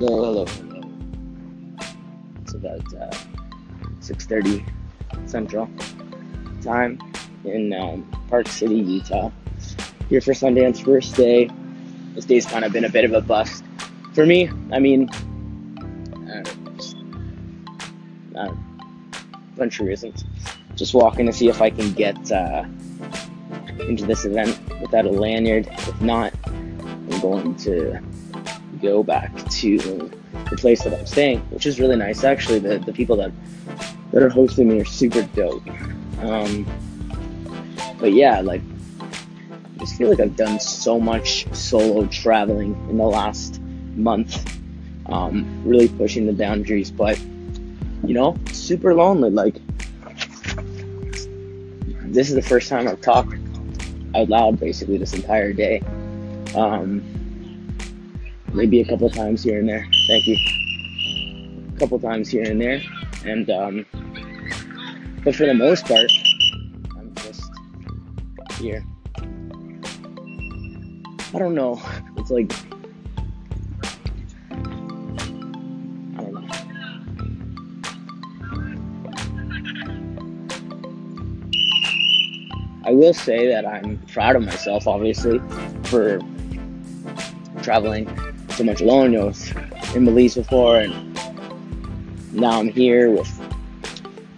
Hello, hello, hello. It's about uh, 6.30 Central Time in um, Park City, Utah. Here for Sundance first day. This day's kind of been a bit of a bust. For me, I mean, uh, just, uh, a bunch of reasons. Just walking to see if I can get uh, into this event without a lanyard. If not, I'm going to go back to the place that I'm staying, which is really nice. Actually, the, the people that that are hosting me are super dope. Um, but yeah, like I just feel like I've done so much solo traveling in the last month, um, really pushing the boundaries. But you know, super lonely. Like this is the first time I've talked out loud basically this entire day. Um, maybe a couple times here and there. Thank you. A couple times here and there, and um, but for the most part, I'm just here. I don't know. It's like I don't know. I will say that I'm proud of myself, obviously, for traveling so much alone. In Belize before, and now I'm here with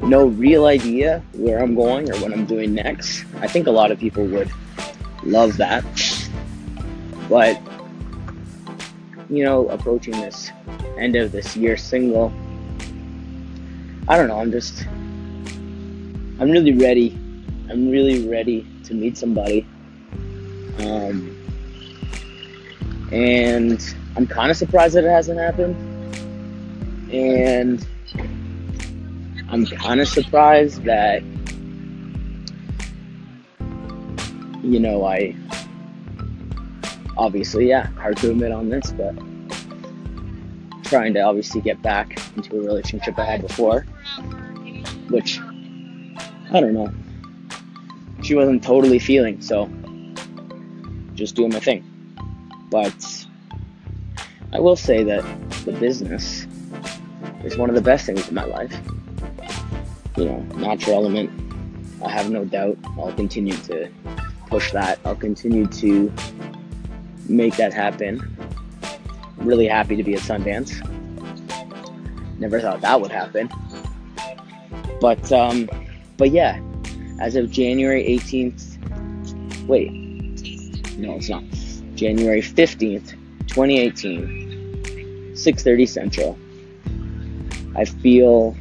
no real idea where I'm going or what I'm doing next. I think a lot of people would love that, but you know, approaching this end of this year single, I don't know. I'm just, I'm really ready. I'm really ready to meet somebody. Um, and I'm kind of surprised that it hasn't happened. And I'm kind of surprised that, you know, I obviously, yeah, hard to admit on this, but trying to obviously get back into a relationship I had before, which I don't know. She wasn't totally feeling, so just doing my thing. But I will say that the business is one of the best things in my life. You know, natural element. I have no doubt I'll continue to push that. I'll continue to make that happen. I'm really happy to be at Sundance. Never thought that would happen. But um but yeah, as of January 18th, wait, no, it's not. January 15th, 2018, 6:30 Central. I feel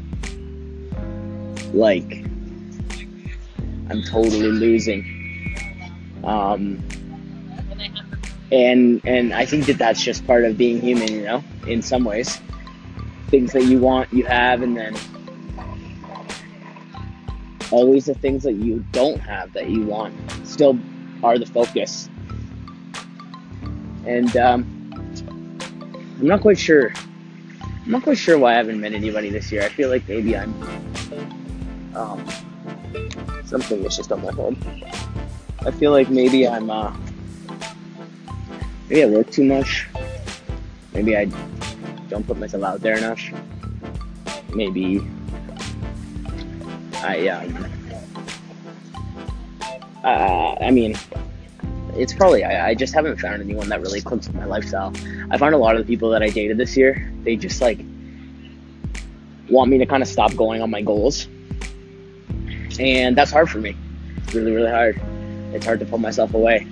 like I'm totally losing. Um, and and I think that that's just part of being human, you know, in some ways. Things that you want, you have, and then always the things that you don't have that you want still are the focus. And um, I'm not quite sure. I'm not quite sure why I haven't met anybody this year. I feel like maybe I'm um, something is just on my head. I feel like maybe I'm uh, maybe I work too much. Maybe I don't put myself out there enough. Maybe I um uh, I mean it's probably I, I just haven't found anyone that really clicks with my lifestyle. I find a lot of the people that I dated this year, they just like want me to kind of stop going on my goals. And that's hard for me. It's really, really hard. It's hard to pull myself away.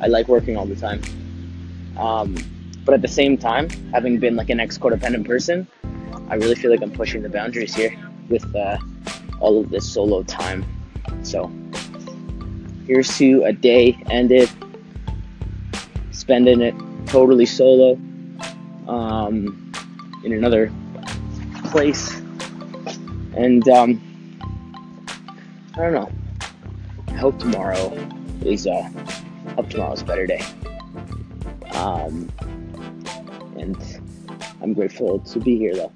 I like working all the time. Um, but at the same time, having been like an ex codependent person, I really feel like I'm pushing the boundaries here with uh, all of this solo time. So here's to a day ended spending it totally solo um, in another place. And um, i don't know. I hope tomorrow is uh hope tomorrow's a better day. Um, and i'm grateful to be here though